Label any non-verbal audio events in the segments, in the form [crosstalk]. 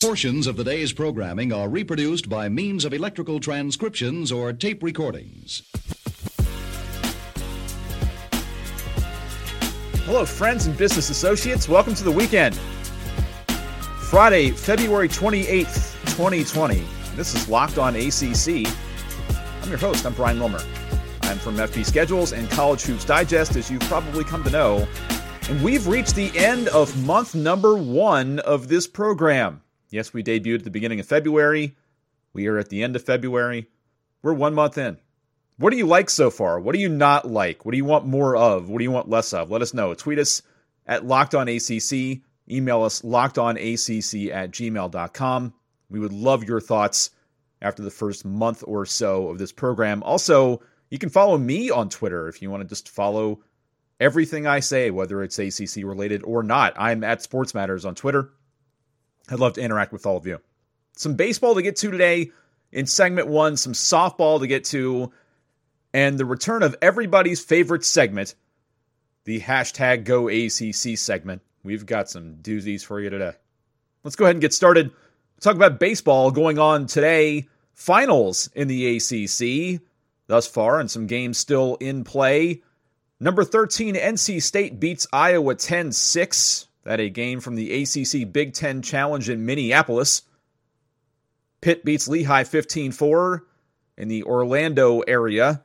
Portions of the day's programming are reproduced by means of electrical transcriptions or tape recordings. Hello, friends and business associates. Welcome to the weekend. Friday, February 28th, 2020. This is Locked On ACC. I'm your host. I'm Brian Wilmer. I'm from FB Schedules and College Hoops Digest, as you've probably come to know. And we've reached the end of month number one of this program. Yes, we debuted at the beginning of February. We are at the end of February. We're one month in. What do you like so far? What do you not like? What do you want more of? What do you want less of? Let us know. Tweet us at LockedOnACC. Email us lockedonacc at gmail.com. We would love your thoughts after the first month or so of this program. Also, you can follow me on Twitter if you want to just follow everything I say, whether it's ACC related or not. I'm at Sports Matters on Twitter. I'd love to interact with all of you. Some baseball to get to today in segment one, some softball to get to, and the return of everybody's favorite segment, the hashtag GoACC segment. We've got some doozies for you today. Let's go ahead and get started. Talk about baseball going on today. Finals in the ACC thus far, and some games still in play. Number 13, NC State beats Iowa 10 6. That a game from the ACC Big Ten Challenge in Minneapolis. Pitt beats Lehigh 15 4 in the Orlando area.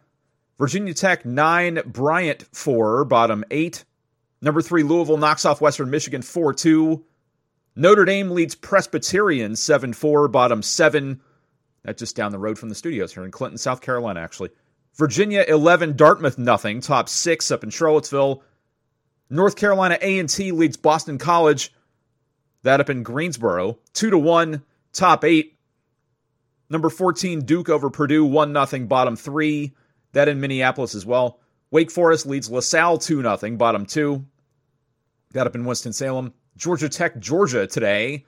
Virginia Tech 9, Bryant 4, bottom 8. Number 3, Louisville knocks off Western Michigan 4 2. Notre Dame leads Presbyterian 7 4, bottom 7. That's just down the road from the studios here in Clinton, South Carolina, actually. Virginia 11, Dartmouth nothing, top 6 up in Charlottesville. North Carolina A&T leads Boston College. That up in Greensboro, 2 to 1, top 8. Number 14 Duke over Purdue, 1 0, bottom 3. That in Minneapolis as well. Wake Forest leads LaSalle 2 0, bottom 2. That up in Winston-Salem. Georgia Tech, Georgia today.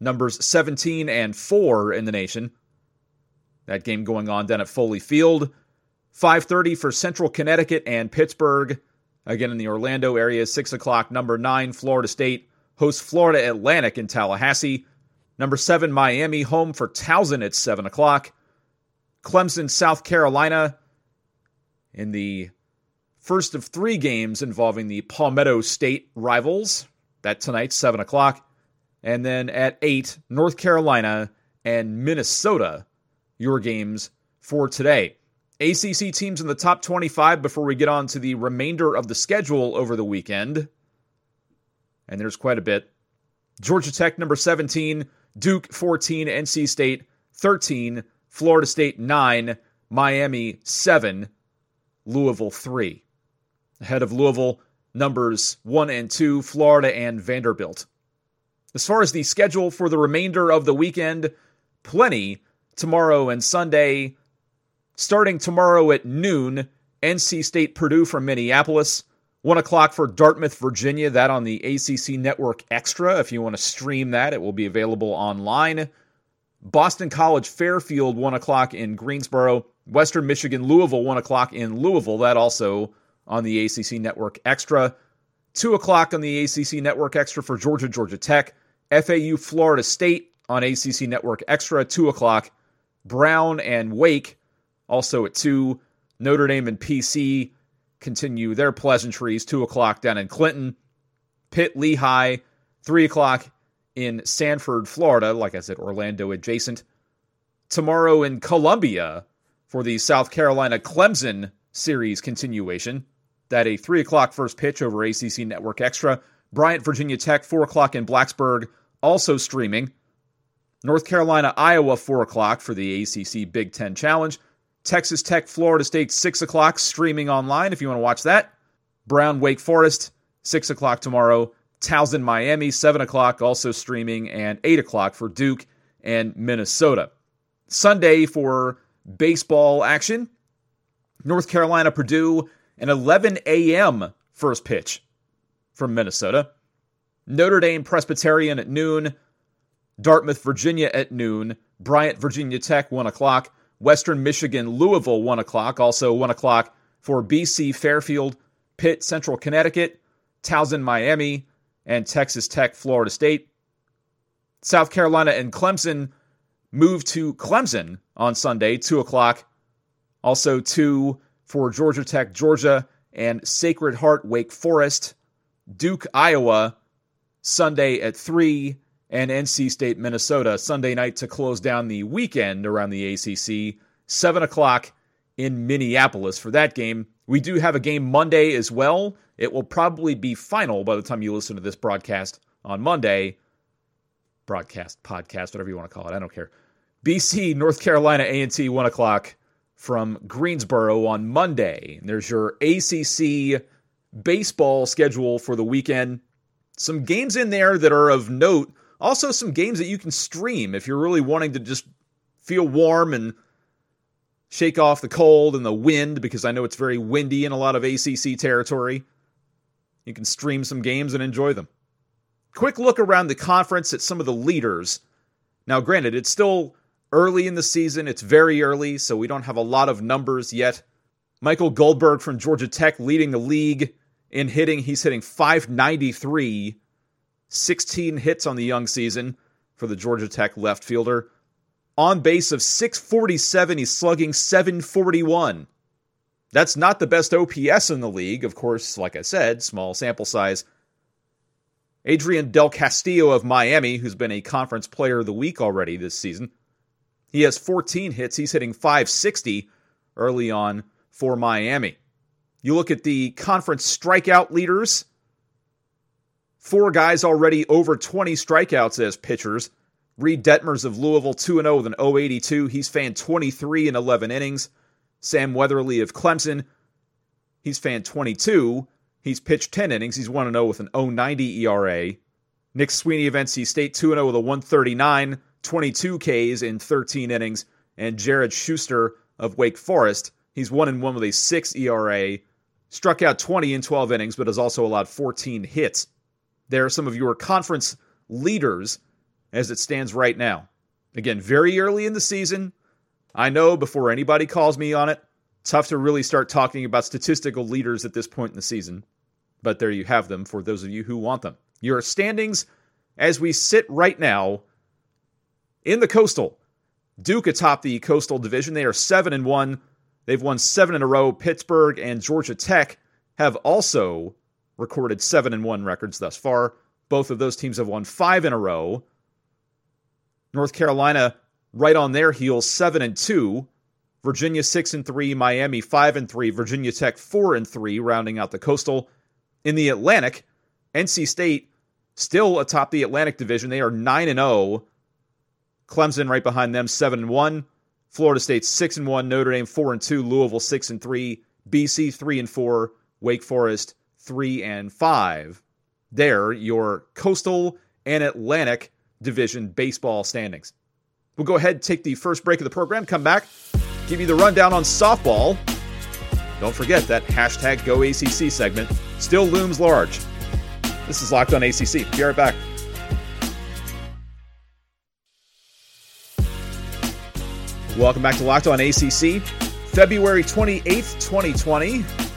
Numbers 17 and 4 in the nation. That game going on down at Foley Field. 5:30 for Central Connecticut and Pittsburgh. Again in the Orlando area, 6 o'clock. Number 9, Florida State hosts Florida Atlantic in Tallahassee. Number 7, Miami home for Towson at 7 o'clock. Clemson, South Carolina in the first of three games involving the Palmetto State rivals. That tonight, 7 o'clock. And then at 8, North Carolina and Minnesota, your games for today. ACC teams in the top 25 before we get on to the remainder of the schedule over the weekend. And there's quite a bit. Georgia Tech, number 17, Duke, 14, NC State, 13, Florida State, 9, Miami, 7, Louisville, 3. Ahead of Louisville, numbers 1 and 2, Florida and Vanderbilt. As far as the schedule for the remainder of the weekend, plenty tomorrow and Sunday Starting tomorrow at noon, NC State Purdue from Minneapolis. 1 o'clock for Dartmouth, Virginia. That on the ACC Network Extra. If you want to stream that, it will be available online. Boston College Fairfield, 1 o'clock in Greensboro. Western Michigan Louisville, 1 o'clock in Louisville. That also on the ACC Network Extra. 2 o'clock on the ACC Network Extra for Georgia, Georgia Tech. FAU Florida State on ACC Network Extra, 2 o'clock. Brown and Wake also at 2, Notre Dame and PC continue their pleasantries. 2 o'clock down in Clinton. Pitt Lehigh, 3 o'clock in Sanford, Florida. Like I said, Orlando adjacent. Tomorrow in Columbia for the South Carolina Clemson series continuation. That a 3 o'clock first pitch over ACC Network Extra. Bryant, Virginia Tech, 4 o'clock in Blacksburg, also streaming. North Carolina, Iowa, 4 o'clock for the ACC Big Ten Challenge. Texas Tech, Florida State, 6 o'clock, streaming online if you want to watch that. Brown, Wake Forest, 6 o'clock tomorrow. Towson, Miami, 7 o'clock, also streaming, and 8 o'clock for Duke and Minnesota. Sunday for baseball action. North Carolina, Purdue, an 11 a.m. first pitch from Minnesota. Notre Dame Presbyterian at noon. Dartmouth, Virginia at noon. Bryant, Virginia Tech, 1 o'clock. Western Michigan, Louisville, 1 o'clock. Also 1 o'clock for BC, Fairfield, Pitt, Central Connecticut, Towson, Miami, and Texas Tech, Florida State. South Carolina and Clemson move to Clemson on Sunday, 2 o'clock. Also, 2 for Georgia Tech, Georgia, and Sacred Heart, Wake Forest. Duke, Iowa, Sunday at 3, and NC State, Minnesota, Sunday night to close down the weekend around the ACC, 7 o'clock in Minneapolis for that game. We do have a game Monday as well. It will probably be final by the time you listen to this broadcast on Monday. Broadcast, podcast, whatever you want to call it. I don't care. BC, North Carolina, A&T, 1 o'clock from Greensboro on Monday. And there's your ACC baseball schedule for the weekend. Some games in there that are of note. Also, some games that you can stream if you're really wanting to just feel warm and shake off the cold and the wind because I know it's very windy in a lot of ACC territory. You can stream some games and enjoy them. Quick look around the conference at some of the leaders. Now, granted, it's still early in the season, it's very early, so we don't have a lot of numbers yet. Michael Goldberg from Georgia Tech leading the league in hitting. He's hitting 593, 16 hits on the young season for the Georgia Tech left fielder on base of 647. He's slugging 741. That's not the best OPS in the league. Of course, like I said, small sample size. Adrian Del Castillo of Miami, who's been a conference player of the week already this season, he has 14 hits. He's hitting 560 early on for Miami. You look at the conference strikeout leaders. Four guys already over 20 strikeouts as pitchers. Reed Detmers of Louisville 2 0 with an 082. He's fanned 23 in 11 innings. Sam Weatherly of Clemson, he's fanned 22. He's pitched 10 innings. He's 1 0 with an 090 ERA. Nick Swiney of NC State 2 0 with a 139, 22 Ks in 13 innings. And Jared Schuster of Wake Forest, he's 1 1 with a 6 ERA. Struck out 20 in 12 innings, but has also allowed 14 hits. There are some of your conference leaders as it stands right now. Again, very early in the season. I know before anybody calls me on it, tough to really start talking about statistical leaders at this point in the season. But there you have them for those of you who want them. Your standings as we sit right now in the Coastal. Duke atop the Coastal Division. They are 7 and 1. They've won 7 in a row. Pittsburgh and Georgia Tech have also recorded 7 and 1 records thus far. Both of those teams have won 5 in a row. North Carolina right on their heels, seven and two. Virginia six and three, Miami five and three, Virginia Tech four and three, rounding out the coastal. In the Atlantic, NC State still atop the Atlantic division. They are nine and zero. Oh. Clemson right behind them, seven and one. Florida State six and one. Notre Dame four and two. Louisville six and three. BC three and four. Wake Forest three and five. There, your coastal and Atlantic Division baseball standings. We'll go ahead take the first break of the program, come back, give you the rundown on softball. Don't forget that hashtag GoACC segment still looms large. This is Locked on ACC. Be right back. Welcome back to Locked on ACC. February 28th, 2020.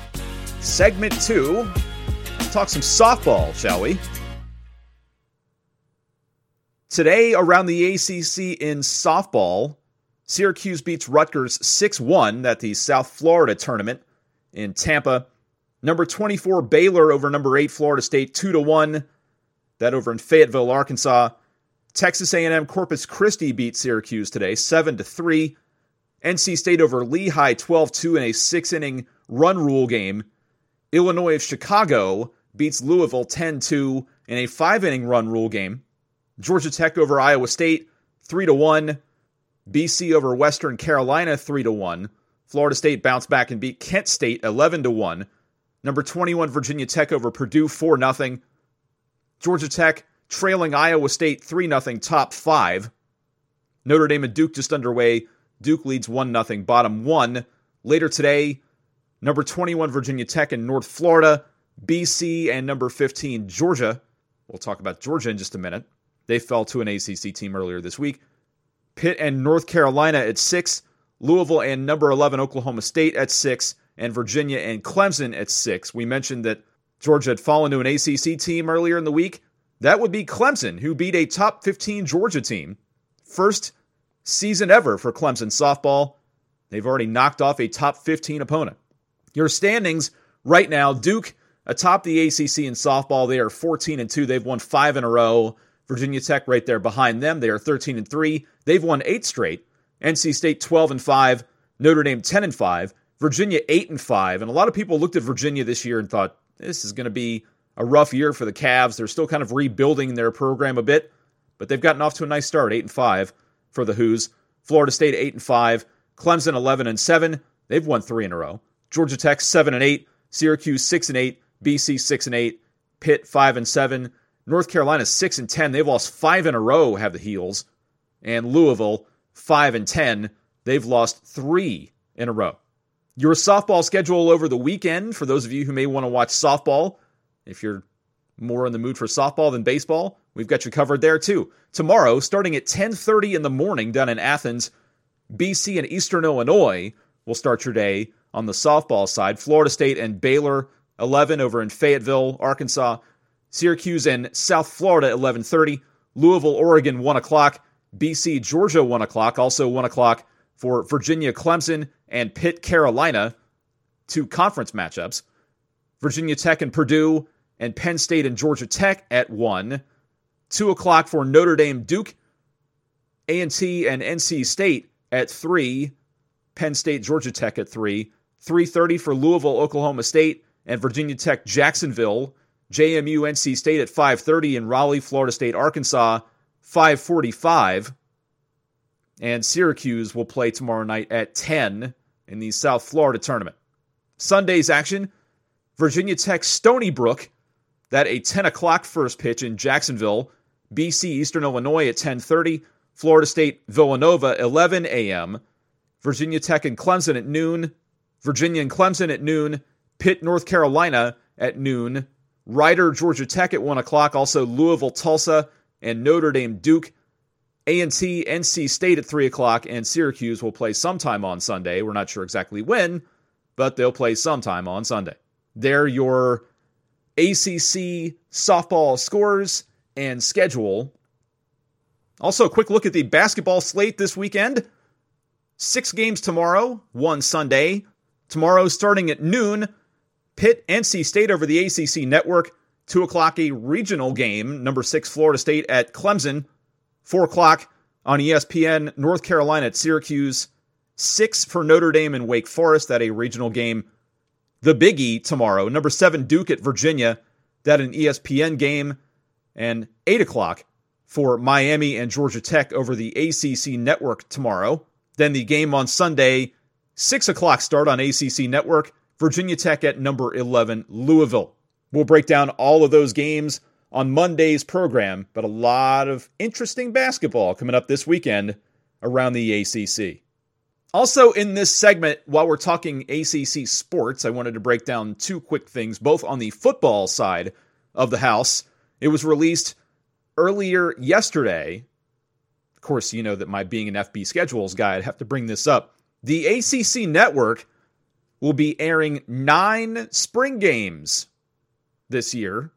Segment 2. talk some softball, shall we? Today, around the ACC in softball, Syracuse beats Rutgers 6 1 at the South Florida tournament in Tampa. Number 24, Baylor over number 8, Florida State 2 1. That over in Fayetteville, Arkansas. Texas A&M Corpus Christi beat Syracuse today 7 3. NC State over Lehigh 12 2 in a six inning run rule game. Illinois of Chicago beats Louisville 10 2 in a five inning run rule game. Georgia Tech over Iowa State, 3 to 1. BC over Western Carolina, 3 to 1. Florida State bounced back and beat Kent State 11 to 1. Number 21 Virginia Tech over Purdue 4 0. Georgia Tech trailing Iowa State 3 0 top 5. Notre Dame and Duke just underway. Duke leads 1 0 bottom 1. Later today, number 21 Virginia Tech and North Florida, BC and number 15 Georgia. We'll talk about Georgia in just a minute. They fell to an ACC team earlier this week. Pitt and North Carolina at six, Louisville and number 11 Oklahoma State at six, and Virginia and Clemson at six. We mentioned that Georgia had fallen to an ACC team earlier in the week. That would be Clemson, who beat a top 15 Georgia team. First season ever for Clemson softball. They've already knocked off a top 15 opponent. Your standings right now Duke atop the ACC in softball. They are 14 and 2. They've won five in a row. Virginia Tech right there behind them. They are 13 and 3. They've won eight straight. NC State 12 and 5. Notre Dame 10 and 5. Virginia 8 and 5. And a lot of people looked at Virginia this year and thought this is going to be a rough year for the Cavs. They're still kind of rebuilding their program a bit, but they've gotten off to a nice start, 8 and 5 for the Hoos. Florida State 8 and 5. Clemson 11 and 7. They've won 3 in a row. Georgia Tech 7 and 8. Syracuse 6 and 8. BC 6 and 8. Pitt 5 and 7. North Carolina 6 and 10. They've lost 5 in a row have the Heels. And Louisville 5 and 10. They've lost 3 in a row. Your softball schedule over the weekend for those of you who may want to watch softball. If you're more in the mood for softball than baseball, we've got you covered there too. Tomorrow, starting at 10:30 in the morning down in Athens, BC and Eastern Illinois will start your day on the softball side. Florida State and Baylor 11 over in Fayetteville, Arkansas. Syracuse and South Florida 11:30. Louisville, Oregon 1 o'clock. BC, Georgia 1 o'clock. Also 1 o'clock for Virginia, Clemson, and Pitt, Carolina. Two conference matchups. Virginia Tech and Purdue, and Penn State and Georgia Tech at 1. 2 o'clock for Notre Dame, Duke, A&T, and NC State at 3. Penn State, Georgia Tech at 3. 3.30 for Louisville, Oklahoma State, and Virginia Tech, Jacksonville. JMU, NC State at 5.30, and Raleigh, Florida State, Arkansas, 5.45. And Syracuse will play tomorrow night at 10 in the South Florida tournament. Sunday's action Virginia Tech Stony Brook, that a 10 o'clock first pitch in Jacksonville. BC Eastern Illinois at 10:30. Florida State Villanova 11 a.m. Virginia Tech and Clemson at noon. Virginia and Clemson at noon. Pitt North Carolina at noon. Rider Georgia Tech at 1 o'clock. Also Louisville Tulsa and Notre Dame Duke. A&T NC State at 3 o'clock. And Syracuse will play sometime on Sunday. We're not sure exactly when, but they'll play sometime on Sunday. They're your ACC softball scores and schedule. Also, a quick look at the basketball slate this weekend. Six games tomorrow, one Sunday. Tomorrow, starting at noon, Pitt, NC State over the ACC network. Two o'clock, a regional game, number six Florida State at Clemson. Four o'clock on ESPN, North Carolina at Syracuse. Six for Notre Dame and Wake Forest at a regional game the biggie tomorrow. Number seven, Duke at Virginia. That an ESPN game. And 8 o'clock for Miami and Georgia Tech over the ACC network tomorrow. Then the game on Sunday, 6 o'clock start on ACC network. Virginia Tech at number 11, Louisville. We'll break down all of those games on Monday's program, but a lot of interesting basketball coming up this weekend around the ACC. Also, in this segment, while we're talking ACC sports, I wanted to break down two quick things, both on the football side of the house. It was released earlier yesterday. Of course, you know that my being an FB schedules guy, I'd have to bring this up. The ACC network will be airing nine spring games this year.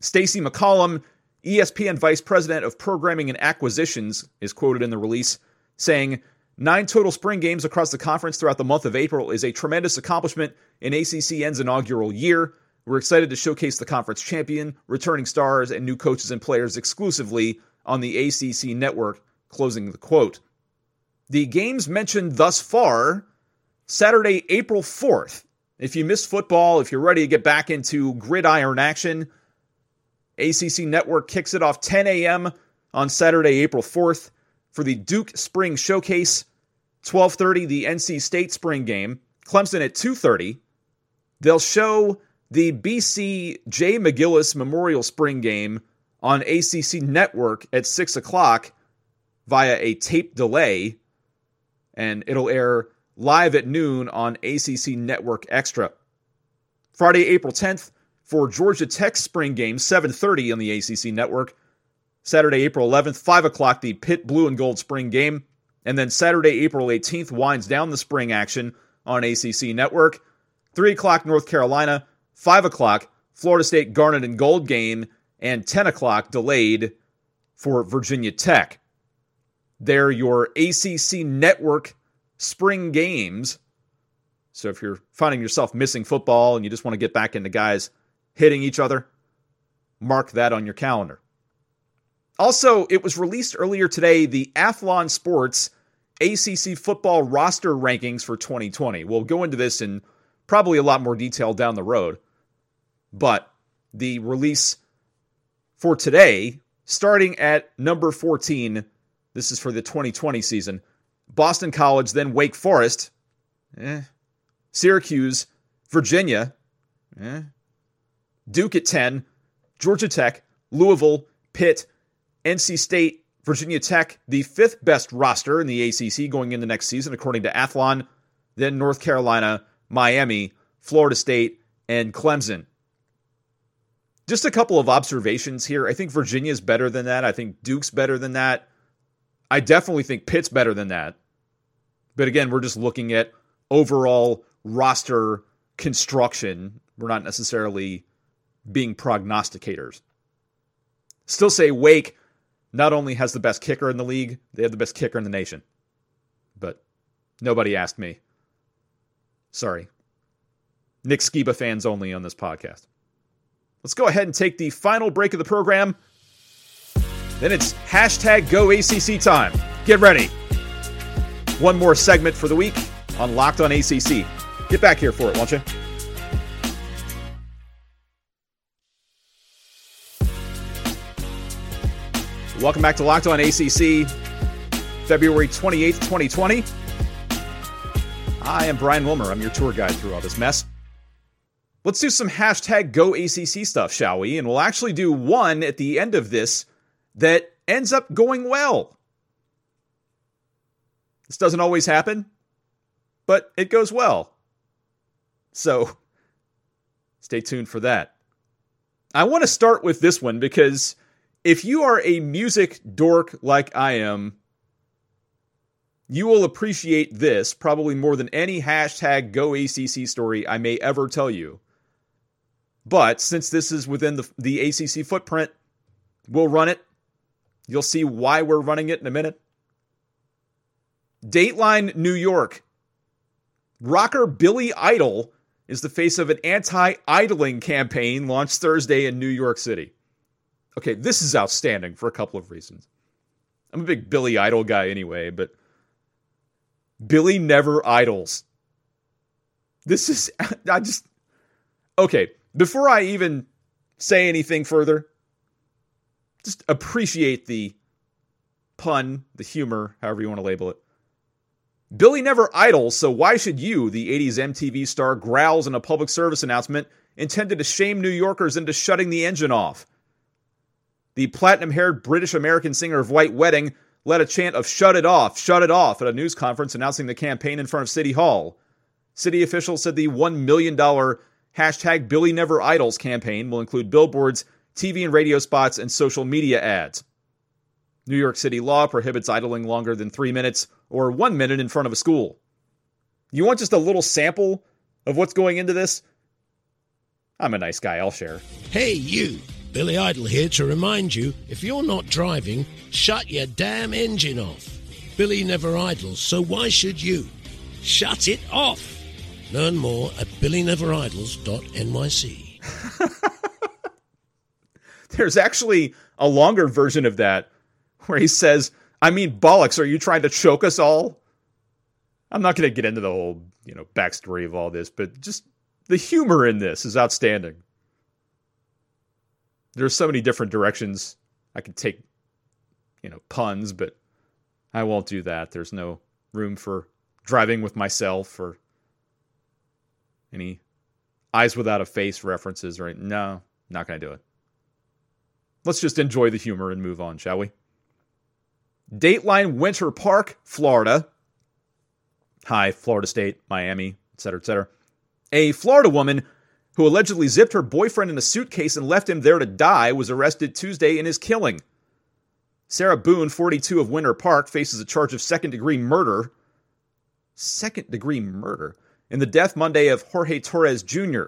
Stacy McCollum, ESPN Vice President of Programming and Acquisitions, is quoted in the release saying, Nine total spring games across the conference throughout the month of April is a tremendous accomplishment in ACCN's inaugural year. We're excited to showcase the conference champion, returning stars, and new coaches and players exclusively on the ACC network. Closing the quote. The games mentioned thus far Saturday, April 4th. If you missed football, if you're ready to get back into gridiron action, ACC Network kicks it off 10 a.m. on Saturday, April 4th for the Duke Spring Showcase. 12:30 the NC State Spring game. Clemson at 2:30. They'll show the BC Jay McGillis Memorial Spring game on ACC Network at 6 o'clock via a tape delay, and it'll air live at noon on ACC Network Extra. Friday, April 10th for Georgia Tech Spring game, 7:30 on the ACC Network. Saturday, April 11th, 5 o'clock, the Pitt Blue and Gold Spring game. And then Saturday, April 18th, winds down the spring action on ACC Network. 3 o'clock, North Carolina. 5 o'clock, Florida State Garnet and Gold game and 10 o'clock delayed for Virginia Tech. They're your ACC network spring games. So if you're finding yourself missing football and you just want to get back into guys hitting each other, mark that on your calendar. Also, it was released earlier today the Athlon Sports ACC football roster rankings for 2020. We'll go into this in probably a lot more detail down the road. But the release for today, starting at number 14, this is for the 2020 season. Boston College, then Wake Forest, eh. Syracuse, Virginia, eh. Duke at 10, Georgia Tech, Louisville, Pitt, NC State, Virginia Tech, the fifth best roster in the ACC going into next season, according to Athlon. Then North Carolina, Miami, Florida State, and Clemson. Just a couple of observations here. I think Virginia's better than that. I think Duke's better than that. I definitely think Pitt's better than that. But again, we're just looking at overall roster construction. We're not necessarily being prognosticators. Still say Wake not only has the best kicker in the league, they have the best kicker in the nation. But nobody asked me. Sorry. Nick Sciba fans only on this podcast. Let's go ahead and take the final break of the program. Then it's hashtag GoACC time. Get ready. One more segment for the week on Locked on ACC. Get back here for it, won't you? Welcome back to Locked On ACC, February 28th, 2020. I am Brian Wilmer. I'm your tour guide through all this mess. Let's do some hashtag Go ACC stuff, shall we? And we'll actually do one at the end of this that ends up going well. This doesn't always happen, but it goes well. So stay tuned for that. I want to start with this one because if you are a music dork like I am, you will appreciate this probably more than any hashtag GoACC story I may ever tell you. But since this is within the, the ACC footprint, we'll run it. You'll see why we're running it in a minute. Dateline New York. Rocker Billy Idol is the face of an anti idling campaign launched Thursday in New York City. Okay, this is outstanding for a couple of reasons. I'm a big Billy Idol guy anyway, but Billy never idles. This is, [laughs] I just, okay, before I even say anything further, just appreciate the pun, the humor, however you want to label it. Billy never idles, so why should you, the 80s MTV star, growls in a public service announcement intended to shame New Yorkers into shutting the engine off? The platinum haired British American singer of White Wedding led a chant of shut it off, shut it off at a news conference announcing the campaign in front of City Hall. City officials said the $1 million hashtag Billy Never Idles campaign will include billboards, TV and radio spots, and social media ads. New York City law prohibits idling longer than three minutes or one minute in front of a school. You want just a little sample of what's going into this? I'm a nice guy, I'll share. Hey, you! Billy Idol here to remind you if you're not driving, shut your damn engine off. Billy never idles, so why should you? Shut it off! Learn more at billyneveridles.nyc. [laughs] There's actually a longer version of that where he says, I mean, bollocks, are you trying to choke us all? I'm not going to get into the whole, you know, backstory of all this, but just the humor in this is outstanding there's so many different directions I could take, you know, puns, but I won't do that. There's no room for driving with myself or any eyes without a face references or no, not going to do it. Let's just enjoy the humor and move on, shall we? Dateline Winter Park, Florida. Hi, Florida State, Miami, etc., etc. A Florida woman who allegedly zipped her boyfriend in a suitcase and left him there to die, was arrested Tuesday in his killing. Sarah Boone, 42 of Winter Park, faces a charge of second degree murder. Second degree murder? In the death Monday of Jorge Torres Jr.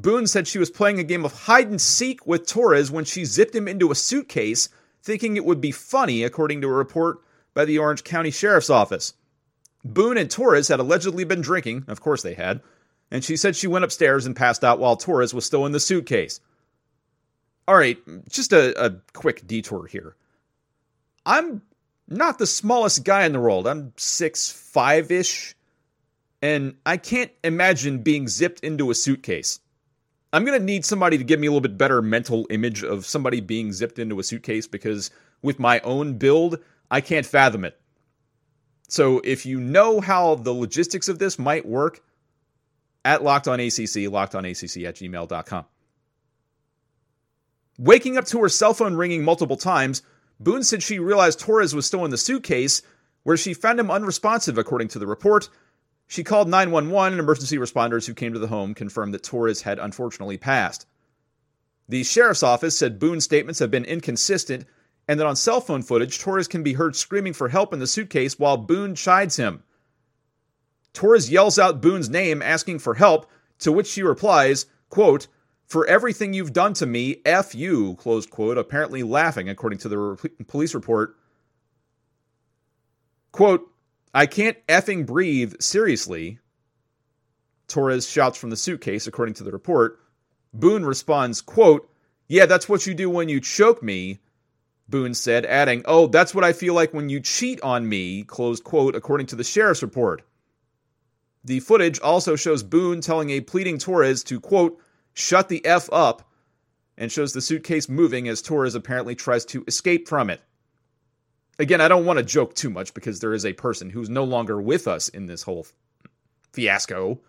Boone said she was playing a game of hide and seek with Torres when she zipped him into a suitcase, thinking it would be funny, according to a report by the Orange County Sheriff's Office. Boone and Torres had allegedly been drinking, of course they had, and she said she went upstairs and passed out while Torres was still in the suitcase. All right, just a, a quick detour here. I'm not the smallest guy in the world. I'm six five ish, and I can't imagine being zipped into a suitcase. I'm gonna need somebody to give me a little bit better mental image of somebody being zipped into a suitcase because with my own build, I can't fathom it. So if you know how the logistics of this might work, at Locked On ACC, Locked On ACC at gmail.com. Waking up to her cell phone ringing multiple times, Boone said she realized Torres was still in the suitcase, where she found him unresponsive, according to the report. She called 911, and emergency responders who came to the home confirmed that Torres had unfortunately passed. The sheriff's office said Boone's statements have been inconsistent and that on cell phone footage, Torres can be heard screaming for help in the suitcase while Boone chides him. Torres yells out Boone's name asking for help, to which she replies, quote, for everything you've done to me, F you, closed quote, apparently laughing, according to the re- police report. Quote, I can't effing breathe, seriously. Torres shouts from the suitcase, according to the report. Boone responds, quote, Yeah, that's what you do when you choke me, Boone said, adding, Oh, that's what I feel like when you cheat on me, closed quote, according to the sheriff's report. The footage also shows Boone telling a pleading Torres to, quote, shut the F up, and shows the suitcase moving as Torres apparently tries to escape from it. Again, I don't want to joke too much because there is a person who's no longer with us in this whole fiasco.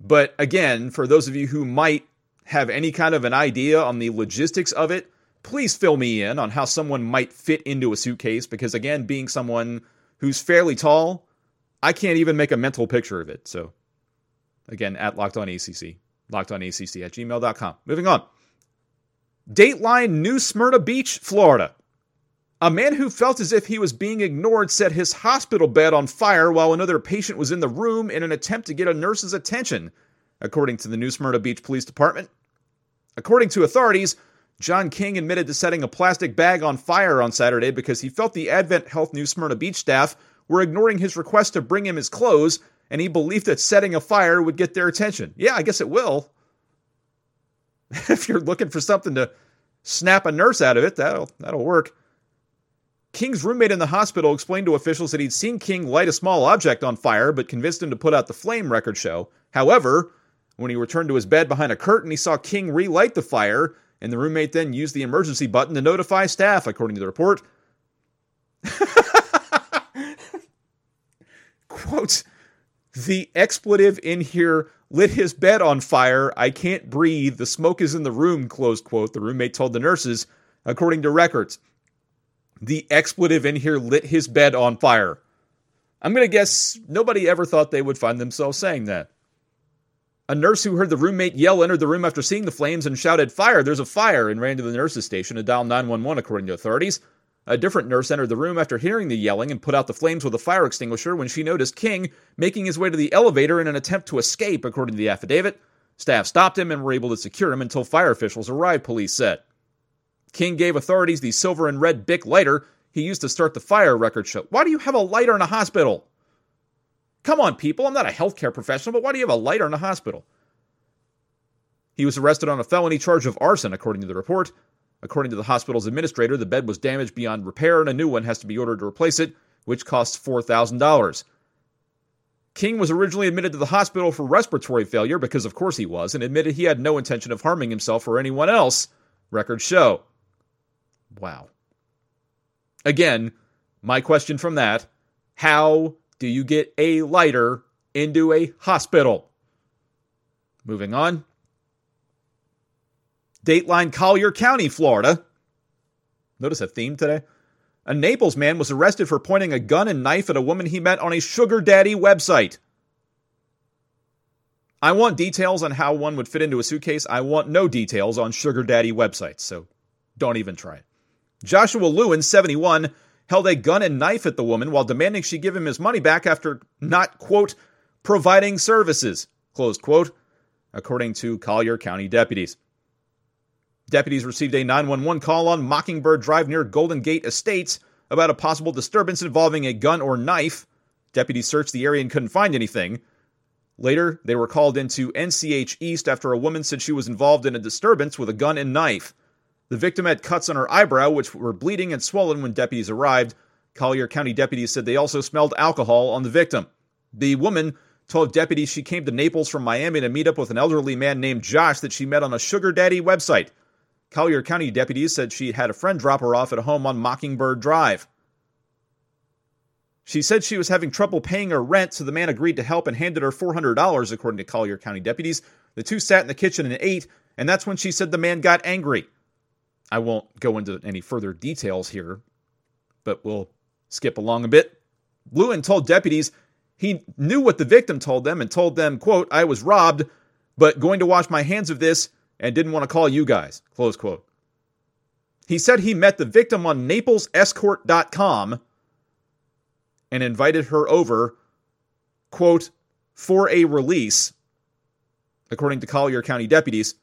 But again, for those of you who might have any kind of an idea on the logistics of it, please fill me in on how someone might fit into a suitcase because, again, being someone who's fairly tall, I can't even make a mental picture of it. So, again, at Locked On ACC lockedonacc at gmail.com. Moving on. Dateline New Smyrna Beach, Florida. A man who felt as if he was being ignored set his hospital bed on fire while another patient was in the room in an attempt to get a nurse's attention, according to the New Smyrna Beach Police Department. According to authorities, John King admitted to setting a plastic bag on fire on Saturday because he felt the Advent Health New Smyrna Beach staff were ignoring his request to bring him his clothes and he believed that setting a fire would get their attention. Yeah, I guess it will. [laughs] if you're looking for something to snap a nurse out of it, that'll that'll work. King's roommate in the hospital explained to officials that he'd seen King light a small object on fire, but convinced him to put out the flame record show. However, when he returned to his bed behind a curtain, he saw King relight the fire, and the roommate then used the emergency button to notify staff, according to the report. [laughs] Quote, the expletive in here lit his bed on fire. I can't breathe. The smoke is in the room, close quote, the roommate told the nurses, according to records. The expletive in here lit his bed on fire. I'm going to guess nobody ever thought they would find themselves saying that. A nurse who heard the roommate yell entered the room after seeing the flames and shouted, Fire, there's a fire, and ran to the nurse's station to dial 911, according to authorities. A different nurse entered the room after hearing the yelling and put out the flames with a fire extinguisher when she noticed King making his way to the elevator in an attempt to escape, according to the affidavit. Staff stopped him and were able to secure him until fire officials arrived, police said. King gave authorities the silver and red Bic lighter he used to start the fire record show. Why do you have a lighter in a hospital? Come on, people. I'm not a healthcare professional, but why do you have a lighter in a hospital? He was arrested on a felony charge of arson, according to the report. According to the hospital's administrator, the bed was damaged beyond repair and a new one has to be ordered to replace it, which costs $4,000. King was originally admitted to the hospital for respiratory failure because, of course, he was, and admitted he had no intention of harming himself or anyone else. Records show. Wow. Again, my question from that how do you get a lighter into a hospital? Moving on. Dateline Collier County, Florida. Notice a theme today? A Naples man was arrested for pointing a gun and knife at a woman he met on a sugar daddy website. I want details on how one would fit into a suitcase. I want no details on sugar daddy websites, so don't even try it. Joshua Lewin, 71, held a gun and knife at the woman while demanding she give him his money back after not, quote, providing services, close quote. according to Collier County deputies. Deputies received a 911 call on Mockingbird Drive near Golden Gate Estates about a possible disturbance involving a gun or knife. Deputies searched the area and couldn't find anything. Later, they were called into NCH East after a woman said she was involved in a disturbance with a gun and knife. The victim had cuts on her eyebrow, which were bleeding and swollen when deputies arrived. Collier County deputies said they also smelled alcohol on the victim. The woman told deputies she came to Naples from Miami to meet up with an elderly man named Josh that she met on a sugar daddy website. Collier County deputies said she had a friend drop her off at a home on Mockingbird Drive. She said she was having trouble paying her rent, so the man agreed to help and handed her $400, according to Collier County deputies. The two sat in the kitchen and ate, and that's when she said the man got angry. I won't go into any further details here, but we'll skip along a bit. Lewin told deputies he knew what the victim told them and told them, quote, I was robbed, but going to wash my hands of this and didn't want to call you guys, close quote. He said he met the victim on naplesescort.com and invited her over, quote, for a release. According to Collier County deputies,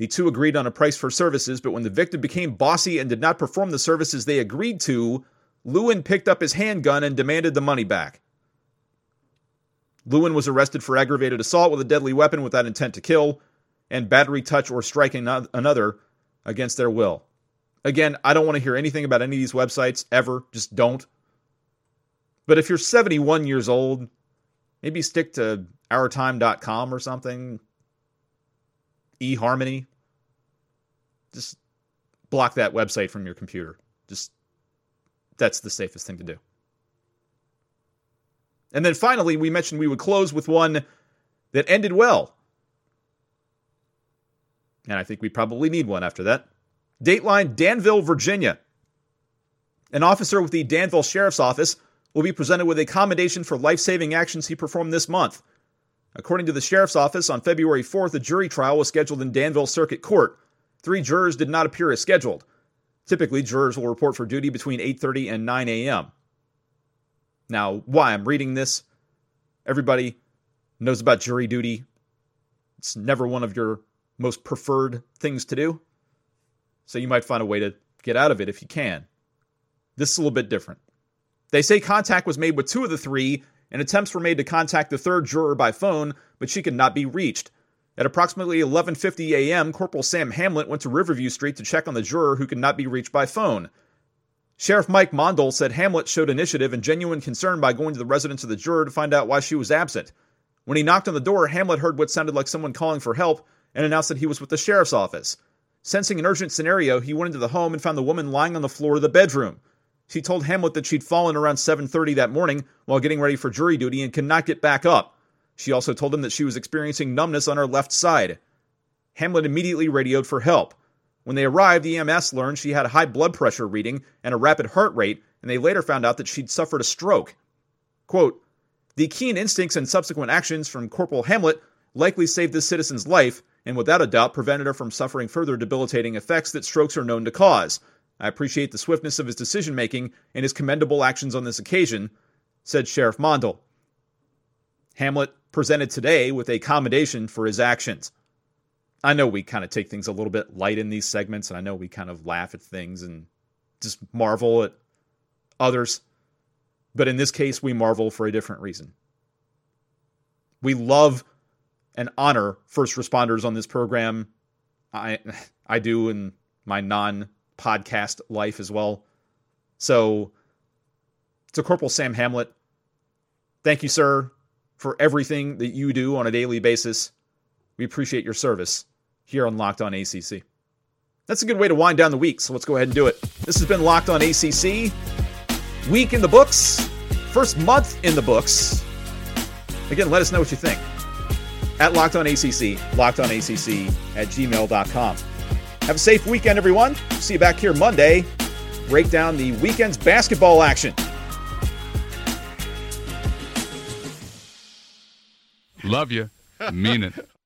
the two agreed on a price for services, but when the victim became bossy and did not perform the services they agreed to, Lewin picked up his handgun and demanded the money back. Lewin was arrested for aggravated assault with a deadly weapon without intent to kill and battery, touch, or striking another against their will. Again, I don't want to hear anything about any of these websites ever. Just don't. But if you're 71 years old, maybe stick to ourtime.com or something. eHarmony. Just block that website from your computer. Just that's the safest thing to do. And then finally, we mentioned we would close with one that ended well. And I think we probably need one after that. Dateline Danville, Virginia. An officer with the Danville Sheriff's Office will be presented with a commendation for life saving actions he performed this month. According to the Sheriff's Office, on February 4th, a jury trial was scheduled in Danville Circuit Court. Three jurors did not appear as scheduled. Typically, jurors will report for duty between 8:30 and 9 a.m. Now, why I'm reading this, everybody knows about jury duty. It's never one of your most preferred things to do. So you might find a way to get out of it if you can. This is a little bit different. They say contact was made with two of the three, and attempts were made to contact the third juror by phone, but she could not be reached. At approximately 11:50 a.m., Corporal Sam Hamlet went to Riverview Street to check on the juror who could not be reached by phone. Sheriff Mike Mondul said Hamlet showed initiative and genuine concern by going to the residence of the juror to find out why she was absent. When he knocked on the door, Hamlet heard what sounded like someone calling for help and announced that he was with the sheriff's office. Sensing an urgent scenario, he went into the home and found the woman lying on the floor of the bedroom. She told Hamlet that she'd fallen around 7:30 that morning while getting ready for jury duty and could not get back up. She also told him that she was experiencing numbness on her left side. Hamlet immediately radioed for help. When they arrived, the EMS learned she had a high blood pressure reading and a rapid heart rate, and they later found out that she'd suffered a stroke. Quote, the keen instincts and subsequent actions from Corporal Hamlet likely saved this citizen's life and without a doubt prevented her from suffering further debilitating effects that strokes are known to cause. I appreciate the swiftness of his decision making and his commendable actions on this occasion, said Sheriff Mondul. Hamlet presented today with a commendation for his actions. I know we kind of take things a little bit light in these segments, and I know we kind of laugh at things and just marvel at others. But in this case, we marvel for a different reason. We love and honor first responders on this program. I I do in my non podcast life as well. So, to Corporal Sam Hamlet, thank you, sir, for everything that you do on a daily basis. We appreciate your service here on Locked On ACC. That's a good way to wind down the week, so let's go ahead and do it. This has been Locked On ACC. Week in the books, first month in the books. Again, let us know what you think. At Locked On ACC, lockedonacc at gmail.com. Have a safe weekend, everyone. See you back here Monday. Break down the weekend's basketball action. Love you. Mean it. [laughs]